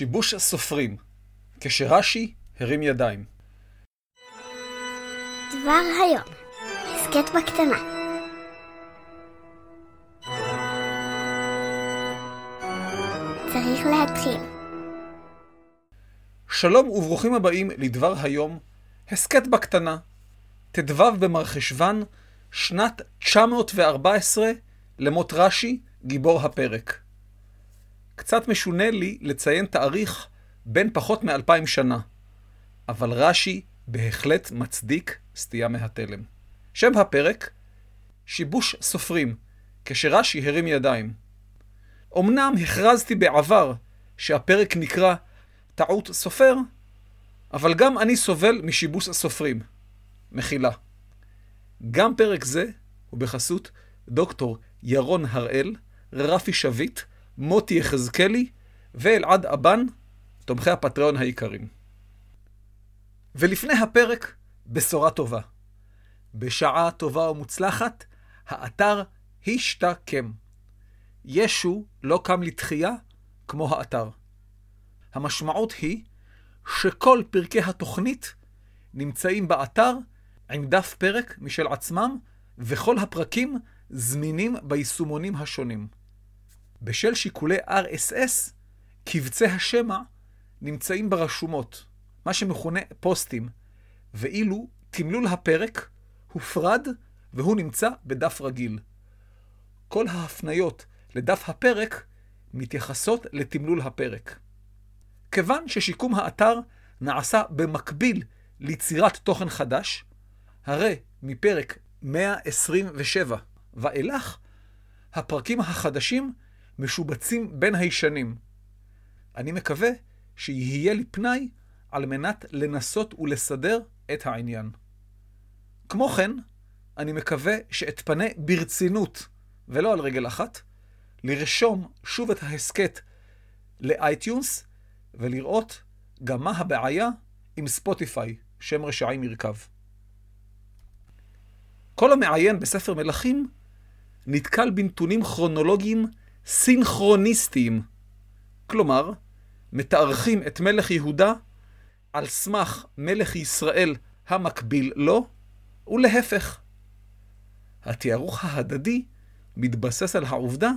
שיבוש הסופרים, כשרש"י הרים ידיים. דבר היום, הסכת בקטנה. צריך להתחיל. שלום וברוכים הבאים לדבר היום, הסכת בקטנה, ט"ו במרחשוון, שנת 914 למות רש"י, גיבור הפרק. קצת משונה לי לציין תאריך בין פחות מאלפיים שנה, אבל רש"י בהחלט מצדיק סטייה מהתלם. שם הפרק, שיבוש סופרים, כשרש"י הרים ידיים. אמנם הכרזתי בעבר שהפרק נקרא טעות סופר, אבל גם אני סובל משיבוש הסופרים. מחילה. גם פרק זה הוא בחסות דוקטור ירון הראל, רפי שביט, מוטי יחזקאלי ואלעד אבן, תומכי הפטריון העיקרים. ולפני הפרק, בשורה טובה. בשעה טובה ומוצלחת, האתר השתקם. ישו לא קם לתחייה כמו האתר. המשמעות היא שכל פרקי התוכנית נמצאים באתר עם דף פרק משל עצמם, וכל הפרקים זמינים ביישומונים השונים. בשל שיקולי RSS, קבצי השמע נמצאים ברשומות, מה שמכונה פוסטים, ואילו תמלול הפרק הופרד והוא נמצא בדף רגיל. כל ההפניות לדף הפרק מתייחסות לתמלול הפרק. כיוון ששיקום האתר נעשה במקביל ליצירת תוכן חדש, הרי מפרק 127 ואילך, הפרקים החדשים משובצים בין הישנים. אני מקווה שיהיה לי פנאי על מנת לנסות ולסדר את העניין. כמו כן, אני מקווה שאתפנה ברצינות, ולא על רגל אחת, לרשום שוב את ההסכת לאייטיונס ולראות גם מה הבעיה עם ספוטיפיי, שם רשעים ירכב. כל המעיין בספר מלכים נתקל בנתונים כרונולוגיים סינכרוניסטיים. כלומר, מתארכים את מלך יהודה על סמך מלך ישראל המקביל לו, ולהפך. התיארוך ההדדי מתבסס על העובדה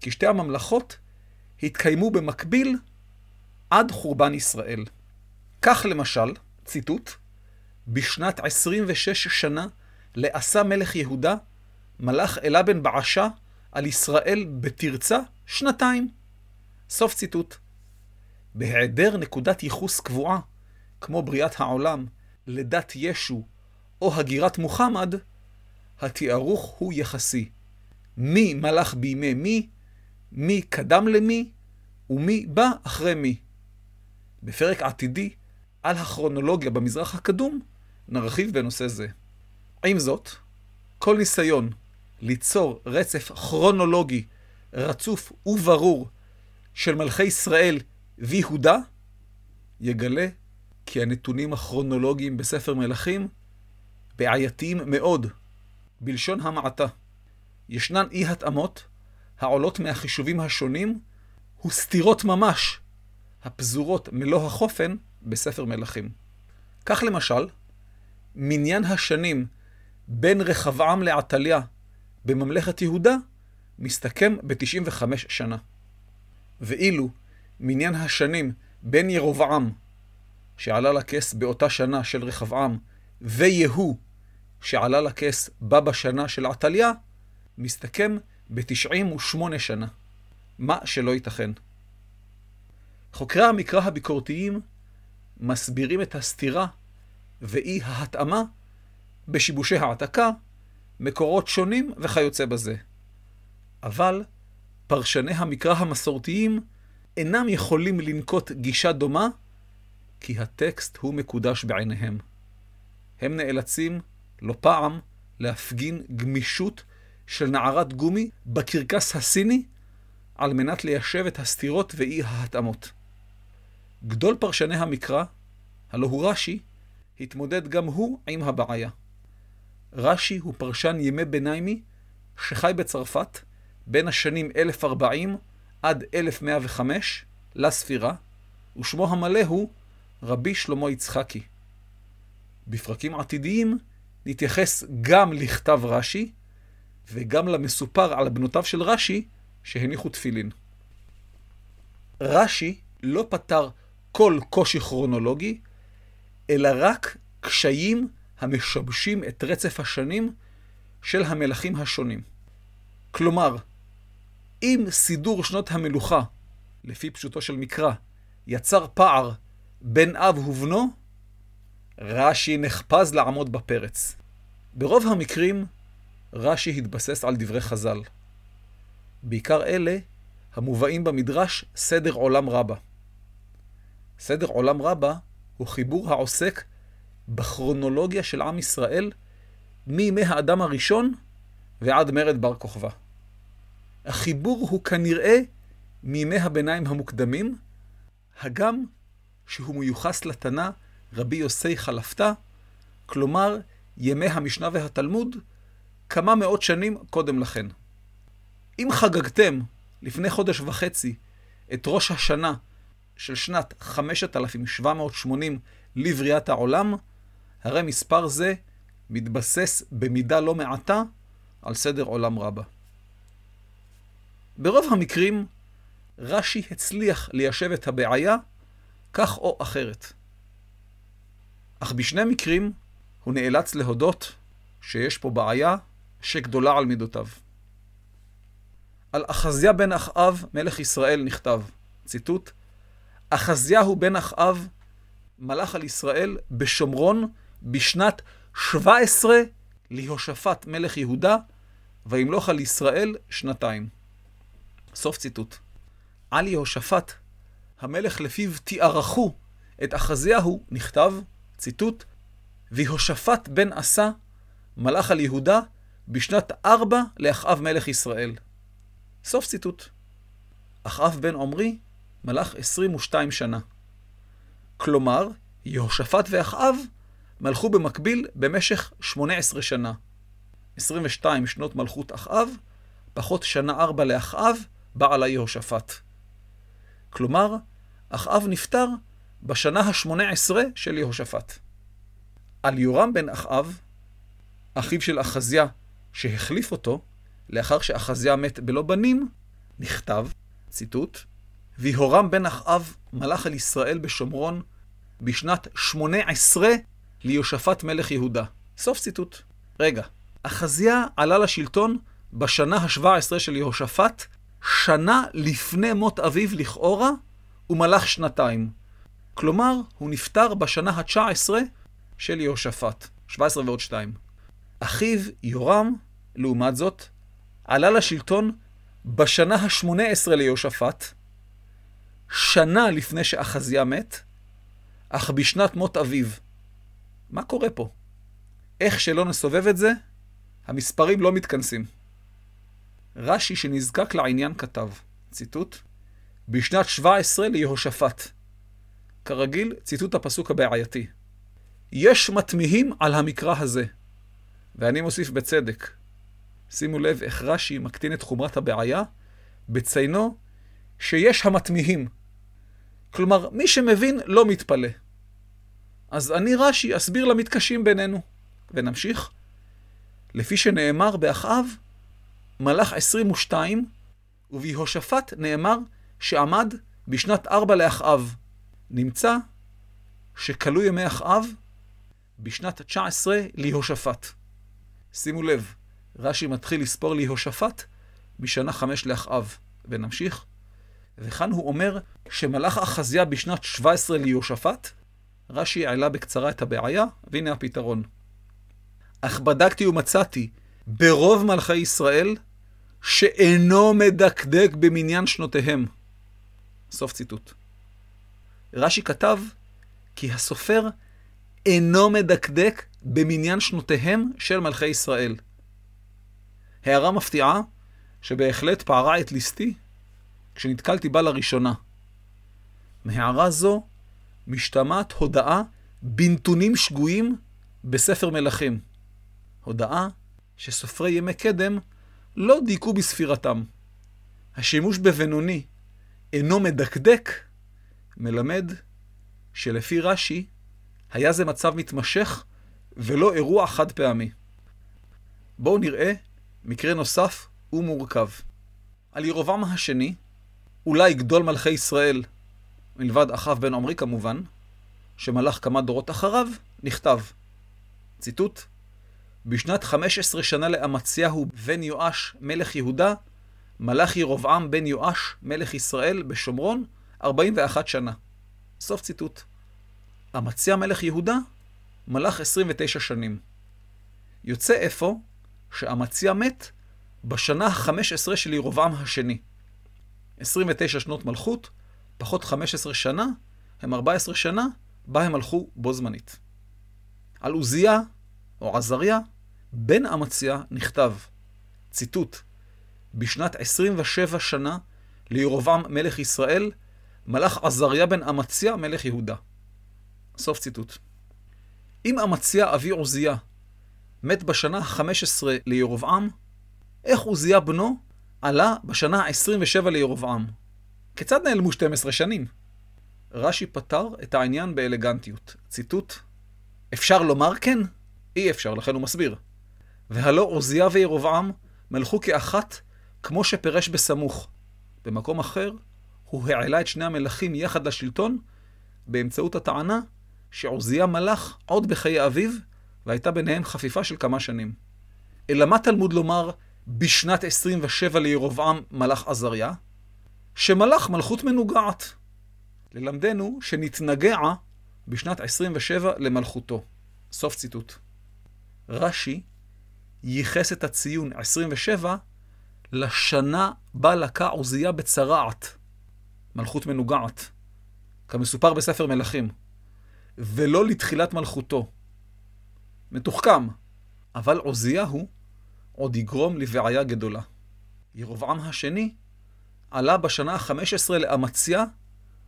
כי שתי הממלכות התקיימו במקביל עד חורבן ישראל. כך למשל, ציטוט, בשנת 26 שנה לעשה מלך יהודה, מלך אלה בן בעשה על ישראל בתרצה שנתיים. סוף ציטוט. בהיעדר נקודת ייחוס קבועה, כמו בריאת העולם, לידת ישו או הגירת מוחמד, התיארוך הוא יחסי. מי מלך בימי מי, מי קדם למי, ומי בא אחרי מי. בפרק עתידי, על הכרונולוגיה במזרח הקדום, נרחיב בנושא זה. עם זאת, כל ניסיון ליצור רצף כרונולוגי רצוף וברור של מלכי ישראל ויהודה, יגלה כי הנתונים הכרונולוגיים בספר מלכים בעייתיים מאוד, בלשון המעטה. ישנן אי-התאמות העולות מהחישובים השונים וסתירות ממש הפזורות מלוא החופן בספר מלכים. כך למשל, מניין השנים בין רחבעם לעתליה בממלכת יהודה מסתכם ב-95 שנה. ואילו מניין השנים בין ירובעם, שעלה לכס באותה שנה של רחבעם, ויהוא, שעלה לכס בה בשנה של עתליה, מסתכם ב-98 שנה. מה שלא ייתכן. חוקרי המקרא הביקורתיים מסבירים את הסתירה ואי ההתאמה בשיבושי העתקה, מקורות שונים וכיוצא בזה. אבל פרשני המקרא המסורתיים אינם יכולים לנקוט גישה דומה, כי הטקסט הוא מקודש בעיניהם. הם נאלצים, לא פעם, להפגין גמישות של נערת גומי בקרקס הסיני, על מנת ליישב את הסתירות ואי ההתאמות. גדול פרשני המקרא, הלא הוא רש"י, התמודד גם הוא עם הבעיה. רש"י הוא פרשן ימי ביניימי שחי בצרפת בין השנים 1040 עד 1105 לספירה, ושמו המלא הוא רבי שלמה יצחקי. בפרקים עתידיים נתייחס גם לכתב רש"י וגם למסופר על בנותיו של רש"י שהניחו תפילין. רש"י לא פתר כל קושי כרונולוגי, אלא רק קשיים המשבשים את רצף השנים של המלכים השונים. כלומר, אם סידור שנות המלוכה, לפי פשוטו של מקרא, יצר פער בין אב ובנו, רש"י נחפז לעמוד בפרץ. ברוב המקרים, רש"י התבסס על דברי חז"ל. בעיקר אלה המובאים במדרש סדר עולם רבה. סדר עולם רבה הוא חיבור העוסק בכרונולוגיה של עם ישראל מימי האדם הראשון ועד מרד בר כוכבא. החיבור הוא כנראה מימי הביניים המוקדמים, הגם שהוא מיוחס לתנא רבי יוסי חלפתא, כלומר ימי המשנה והתלמוד, כמה מאות שנים קודם לכן. אם חגגתם לפני חודש וחצי את ראש השנה של שנת 5780 לבריאת העולם, הרי מספר זה מתבסס במידה לא מעטה על סדר עולם רבה. ברוב המקרים, רש"י הצליח ליישב את הבעיה כך או אחרת. אך בשני מקרים הוא נאלץ להודות שיש פה בעיה שגדולה על מידותיו. על אחזיה בן אחאב, מלך ישראל, נכתב, ציטוט, אחזיהו בן אחאב מלך על ישראל בשומרון בשנת 17 להושפט מלך יהודה, וימלוך על ישראל שנתיים. סוף ציטוט. על יהושפט, המלך לפיו תיארכו את אחזיהו, נכתב, ציטוט, ויהושפט בן עשה מלך על יהודה בשנת ארבע לאחאב מלך ישראל. סוף ציטוט. אחאב בן עמרי מלך 22 שנה. כלומר, יהושפט ואחאב מלכו במקביל במשך 18 שנה. 22 שנות מלכות אחאב, פחות שנה ארבע לאחאב, בעלה יהושפט. כלומר, אחאב נפטר בשנה ה-18 של יהושפט. על יורם בן אחאב, אחיו של אחזיה שהחליף אותו, לאחר שאחזיה מת בלא בנים, נכתב, ציטוט, ויהורם בן אחאב מלך על ישראל בשומרון בשנת 18 ליהושפט מלך יהודה. סוף ציטוט. רגע, אחזיה עלה לשלטון בשנה ה-17 של יהושפט, שנה לפני מות אביו לכאורה, הוא מלך שנתיים. כלומר, הוא נפטר בשנה ה-19 של יהושפט, 17 ועוד 2. אחיו, יורם, לעומת זאת, עלה לשלטון בשנה ה-18 ליהושפט, שנה לפני שאחזיה מת, אך בשנת מות אביו. מה קורה פה? איך שלא נסובב את זה, המספרים לא מתכנסים. רש"י שנזקק לעניין כתב, ציטוט, בשנת 17 ליהושפט. כרגיל, ציטוט הפסוק הבעייתי. יש מתמיהים על המקרא הזה, ואני מוסיף בצדק. שימו לב איך רש"י מקטין את חומרת הבעיה, בציינו שיש המתמיהים. כלומר, מי שמבין לא מתפלא. אז אני רש"י אסביר למתקשים בינינו. ונמשיך. לפי שנאמר באחאב, מלך 22, וביהושפט נאמר שעמד בשנת ארבע לאחאב. נמצא שכלו ימי אחאב בשנת 19 ליהושפט. שימו לב, רש"י מתחיל לספור ליהושפט בשנה חמש לאחאב. ונמשיך. וכאן הוא אומר שמלך אחזיה בשנת 17 ליהושפט, רש"י העלה בקצרה את הבעיה, והנה הפתרון. אך בדקתי ומצאתי ברוב מלכי ישראל שאינו מדקדק במניין שנותיהם. סוף ציטוט. רש"י כתב כי הסופר אינו מדקדק במניין שנותיהם של מלכי ישראל. הערה מפתיעה, שבהחלט פערה את ליסטי כשנתקלתי בה לראשונה. מהערה זו משתמעת הודאה בנתונים שגויים בספר מלכים. הודאה שסופרי ימי קדם לא דייקו בספירתם. השימוש בבינוני אינו מדקדק, מלמד שלפי רש"י, היה זה מצב מתמשך ולא אירוע חד פעמי. בואו נראה מקרה נוסף ומורכב. על ירובעם השני, אולי גדול מלכי ישראל, מלבד אחאב בן עמרי כמובן, שמלך כמה דורות אחריו, נכתב, ציטוט: בשנת 15 שנה לאמציהו בן יואש מלך יהודה, מלך ירובעם בן יואש מלך ישראל בשומרון 41 שנה. סוף ציטוט. אמציה מלך יהודה מלך 29 שנים. יוצא אפוא שאמציה מת בשנה ה-15 של ירובעם השני. 29 שנות מלכות, פחות 15 שנה, הם 14 שנה, בה הם הלכו בו זמנית. על עוזיה, או עזריה, בן אמציה נכתב, ציטוט, בשנת 27 שנה לירובעם מלך ישראל, מלך עזריה בן אמציה מלך יהודה. סוף ציטוט. אם אמציה אבי עוזיה מת בשנה ה-15 לירובעם, איך עוזיה בנו עלה בשנה ה-27 לירובעם? כיצד נעלמו 12 שנים? רש"י פתר את העניין באלגנטיות. ציטוט: אפשר לומר כן? אי אפשר, לכן הוא מסביר. והלא עוזיה וירובעם מלכו כאחת, כמו שפירש בסמוך. במקום אחר, הוא העלה את שני המלכים יחד לשלטון, באמצעות הטענה שעוזיה מלך עוד בחיי אביו, והייתה ביניהם חפיפה של כמה שנים. אלא מה תלמוד לומר בשנת 27 לירובעם מלך עזריה? שמלך מלכות מנוגעת. ללמדנו שנתנגע בשנת 27 למלכותו. סוף ציטוט. רש"י ייחס את הציון 27 לשנה בה לקה עוזיה בצרעת, מלכות מנוגעת, כמסופר בספר מלכים, ולא לתחילת מלכותו. מתוחכם, אבל עוזיהו עוד יגרום לבעיה גדולה. ירובעם השני עלה בשנה ה-15 לאמציה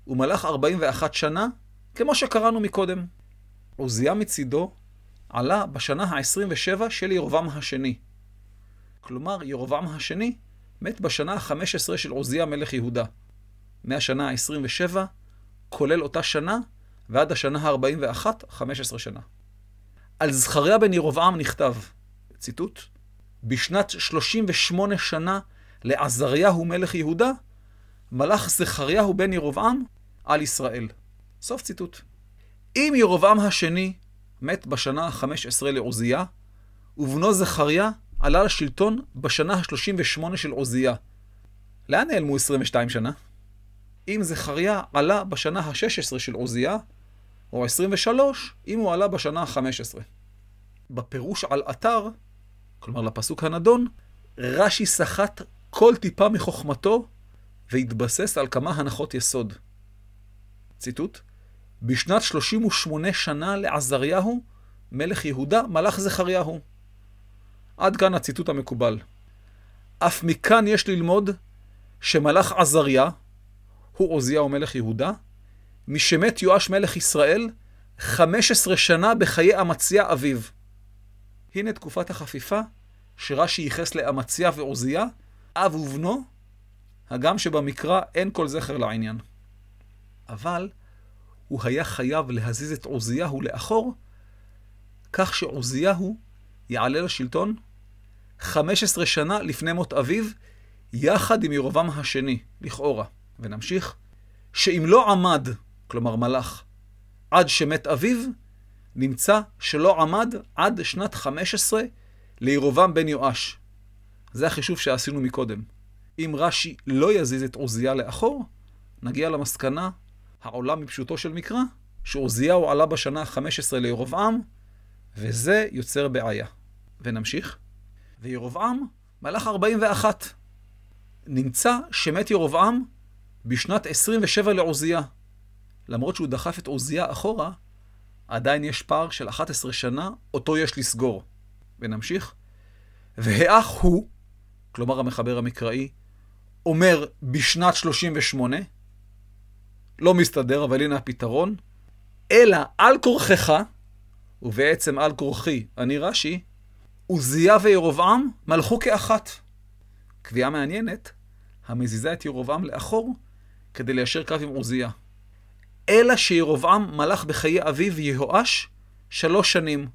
ומלך 41 שנה, כמו שקראנו מקודם. עוזיה מצידו עלה בשנה ה-27 של ירובעם השני. כלומר, ירובעם השני מת בשנה ה-15 של עוזיה מלך יהודה. מהשנה ה-27, כולל אותה שנה, ועד השנה ה-41, 15 שנה. על זכריה בן ירובעם נכתב, ציטוט, בשנת 38 שנה לעזריהו מלך יהודה, מלך זכריהו בן ירובעם על ישראל. סוף ציטוט. אם ירובעם השני מת בשנה ה-15 לעוזיה, ובנו זכריה עלה לשלטון בשנה ה-38 של עוזיה. לאן נעלמו 22 שנה? אם זכריה עלה בשנה ה-16 של עוזיה, או 23, אם הוא עלה בשנה ה-15. בפירוש על אתר, כלומר לפסוק הנדון, רש"י סחט כל טיפה מחוכמתו והתבסס על כמה הנחות יסוד. ציטוט: בשנת 38 שנה לעזריהו, מלך יהודה, מלך זכריהו. עד כאן הציטוט המקובל. אף מכאן יש ללמוד שמלך עזריה, הוא עוזיהו מלך יהודה, משמת יואש מלך ישראל, 15 שנה בחיי אמציה אביו. הנה תקופת החפיפה שרש"י ייחס לאמציה ועוזיה, אב ובנו, הגם שבמקרא אין כל זכר לעניין. אבל הוא היה חייב להזיז את עוזיהו לאחור, כך שעוזיהו יעלה לשלטון 15 שנה לפני מות אביו, יחד עם ירובעם השני, לכאורה. ונמשיך. שאם לא עמד, כלומר מלך, עד שמת אביו, נמצא שלא עמד עד שנת 15 לירובעם בן יואש. זה החישוב שעשינו מקודם. אם רש"י לא יזיז את עוזיה לאחור, נגיע למסקנה העולה מפשוטו של מקרא, שעוזיהו עלה בשנה ה-15 לירובעם, וזה יוצר בעיה. ונמשיך. וירובעם מלך 41. נמצא שמת ירובעם בשנת 27 לעוזיה. למרות שהוא דחף את עוזיה אחורה, עדיין יש פער של 11 שנה, אותו יש לסגור. ונמשיך. והאח הוא, כלומר המחבר המקראי, אומר בשנת 38, לא מסתדר, אבל הנה הפתרון, אלא על כורכך, ובעצם על כורכי, אני רש"י, עוזיה וירובעם מלכו כאחת. קביעה מעניינת, המזיזה את ירובעם לאחור כדי ליישר קו עם עוזיה. אלא שירובעם מלך בחיי אביו יהואש שלוש שנים.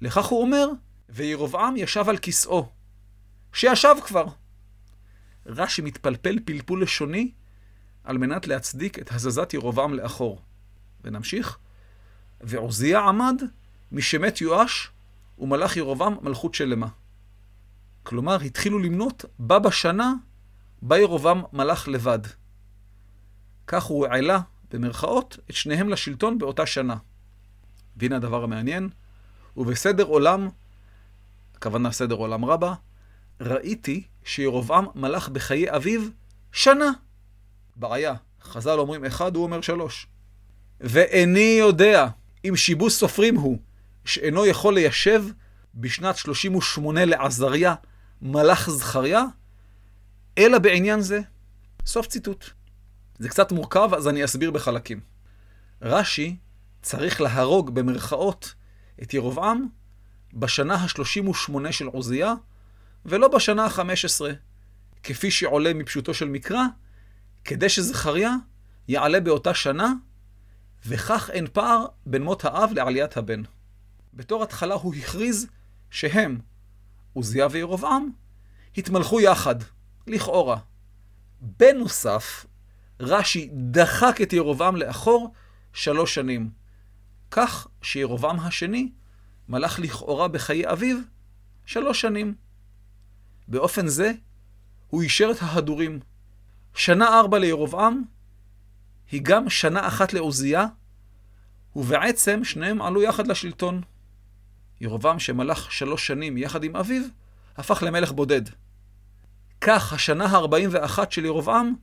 לכך הוא אומר, וירובעם ישב על כיסאו, שישב כבר. רש"י מתפלפל פלפול לשוני על מנת להצדיק את הזזת ירובעם לאחור. ונמשיך. ועוזיה עמד משמת יואש ומלך ירובעם מלכות שלמה. כלומר, התחילו למנות בה בשנה בה ירובעם מלך לבד. כך הוא העלה, במרכאות, את שניהם לשלטון באותה שנה. והנה הדבר המעניין, ובסדר עולם, הכוונה סדר עולם רבה, ראיתי שירובעם מלך בחיי אביו שנה. בעיה, חז"ל אומרים אחד, הוא אומר שלוש. ואיני יודע אם שיבוש סופרים הוא, שאינו יכול ליישב בשנת 38 לעזריה מלאך זכריה, אלא בעניין זה. סוף ציטוט. זה קצת מורכב, אז אני אסביר בחלקים. רש"י צריך להרוג במרכאות את ירובעם בשנה ה-38 של עוזיה, ולא בשנה ה-15, כפי שעולה מפשוטו של מקרא, כדי שזכריה יעלה באותה שנה, וכך אין פער בין מות האב לעליית הבן. בתור התחלה הוא הכריז שהם, עוזיה וירובעם, התמלכו יחד, לכאורה. בנוסף, רש"י דחק את ירובעם לאחור שלוש שנים. כך שירובעם השני מלך לכאורה בחיי אביו שלוש שנים. באופן זה, הוא אישר את ההדורים. שנה ארבע לירובעם היא גם שנה אחת לעוזיה, ובעצם שניהם עלו יחד לשלטון. ירובעם שמלך שלוש שנים יחד עם אביו, הפך למלך בודד. כך השנה ה-41 של ירובעם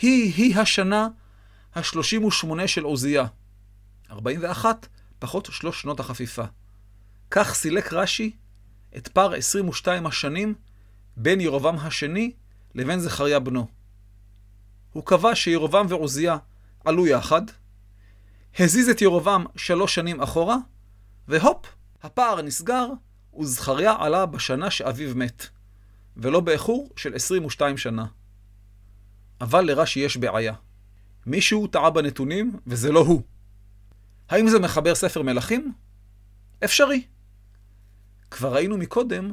היא-היא השנה ה-38 של עוזיה. 41 פחות שלוש שנות החפיפה. כך סילק רש"י את פער 22 השנים בין ירובעם השני לבין זכריה בנו. הוא קבע שירובעם ועוזיה עלו יחד, הזיז את ירובעם שלוש שנים אחורה, והופ, הפער נסגר, וזכריה עלה בשנה שאביו מת, ולא באיחור של 22 שנה. אבל לרש"י יש בעיה. מישהו טעה בנתונים, וזה לא הוא. האם זה מחבר ספר מלכים? אפשרי. כבר ראינו מקודם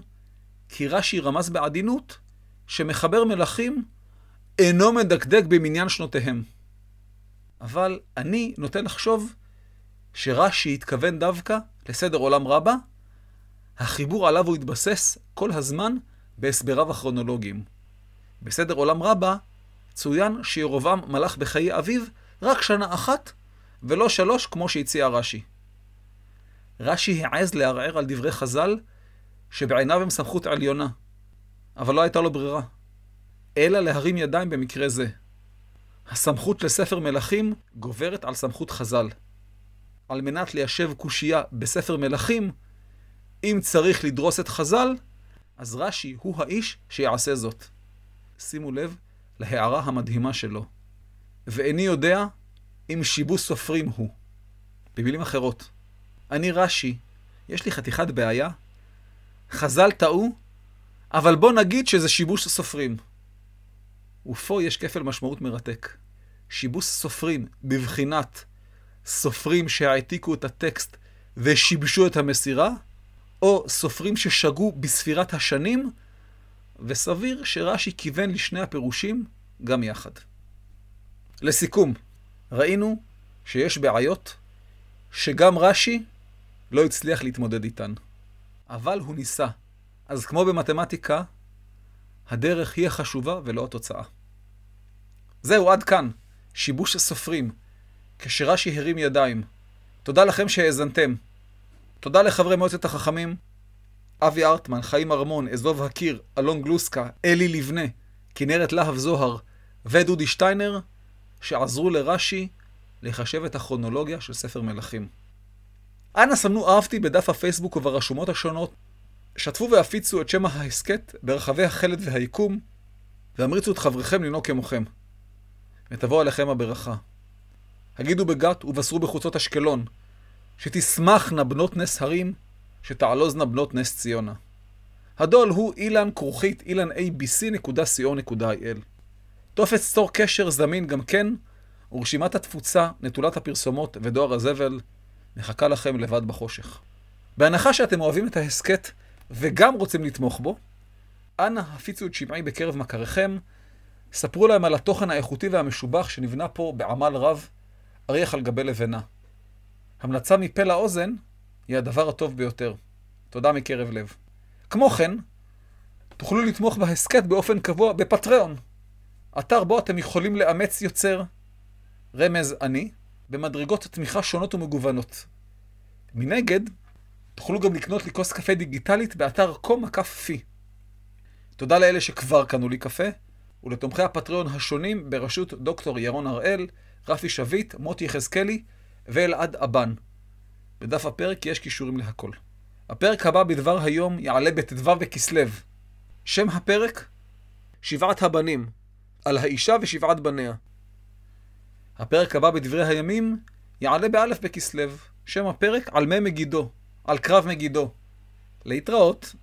כי רש"י רמז בעדינות שמחבר מלכים אינו מדקדק במניין שנותיהם. אבל אני נוטה לחשוב שרש"י התכוון דווקא לסדר עולם רבה, החיבור עליו הוא התבסס כל הזמן בהסבריו הכרונולוגיים. בסדר עולם רבה צוין שירובעם מלך בחיי אביו רק שנה אחת, ולא שלוש כמו שהציע רש"י. רש"י העז לערער על דברי חז"ל, שבעיניו הם סמכות עליונה, אבל לא הייתה לו ברירה, אלא להרים ידיים במקרה זה. הסמכות לספר מלכים גוברת על סמכות חז"ל. על מנת ליישב קושייה בספר מלכים, אם צריך לדרוס את חז"ל, אז רש"י הוא האיש שיעשה זאת. שימו לב להערה המדהימה שלו. ואיני יודע אם שיבוש סופרים הוא. במילים אחרות, אני רש"י, יש לי חתיכת בעיה, חז"ל טעו, אבל בוא נגיד שזה שיבוש סופרים. ופה יש כפל משמעות מרתק. שיבוש סופרים בבחינת סופרים שהעתיקו את הטקסט ושיבשו את המסירה, או סופרים ששגו בספירת השנים, וסביר שרש"י כיוון לשני הפירושים גם יחד. לסיכום, ראינו שיש בעיות שגם רש"י לא הצליח להתמודד איתן. אבל הוא ניסה. אז כמו במתמטיקה, הדרך היא החשובה ולא התוצאה. זהו, עד כאן. שיבוש הסופרים. כשרש"י הרים ידיים. תודה לכם שהאזנתם. תודה לחברי מועצת החכמים, אבי ארטמן, חיים ארמון, אזוב הקיר, אלון גלוסקה, אלי לבנה, כנרת להב זוהר ודודי שטיינר, שעזרו לרש"י לחשב את הכרונולוגיה של ספר מלכים. אנא סמנו אהבתי בדף הפייסבוק וברשומות השונות, שתפו והפיצו את שם ההסכת ברחבי החלד והיקום, והמריצו את חבריכם לנהוג כמוכם. ותבוא עליכם הברכה. הגידו בגת ובשרו בחוצות אשקלון, שתשמחנה בנות נס הרים, שתעלוזנה בנות נס ציונה. הדול הוא אילן כרוכית אילן abc.co.il. טופס צור קשר זמין גם כן ורשימת התפוצה, נטולת הפרסומות ודואר הזבל מחכה לכם לבד בחושך. בהנחה שאתם אוהבים את ההסכת וגם רוצים לתמוך בו, אנא הפיצו את שמעי בקרב מכריכם, ספרו להם על התוכן האיכותי והמשובח שנבנה פה בעמל רב, אריח על גבי לבנה. המלצה מפה לאוזן היא הדבר הטוב ביותר. תודה מקרב לב. כמו כן, תוכלו לתמוך בהסכת באופן קבוע בפטריון, אתר בו אתם יכולים לאמץ יוצר, רמז אני, במדרגות תמיכה שונות ומגוונות. מנגד, תוכלו גם לקנות לי כוס קפה דיגיטלית באתר פי. תודה לאלה שכבר קנו לי קפה, ולתומכי הפטריון השונים בראשות דוקטור ירון הראל, רפי שביט, מוטי יחזקאלי ואלעד אבן. בדף הפרק יש קישורים להכל. הפרק הבא בדבר היום יעלה בט"ו בכסלו. שם הפרק? שבעת הבנים, על האישה ושבעת בניה. הפרק הבא בדברי הימים יעלה באלף בכסלו. שם הפרק על מי מגידו, על קרב מגידו. להתראות.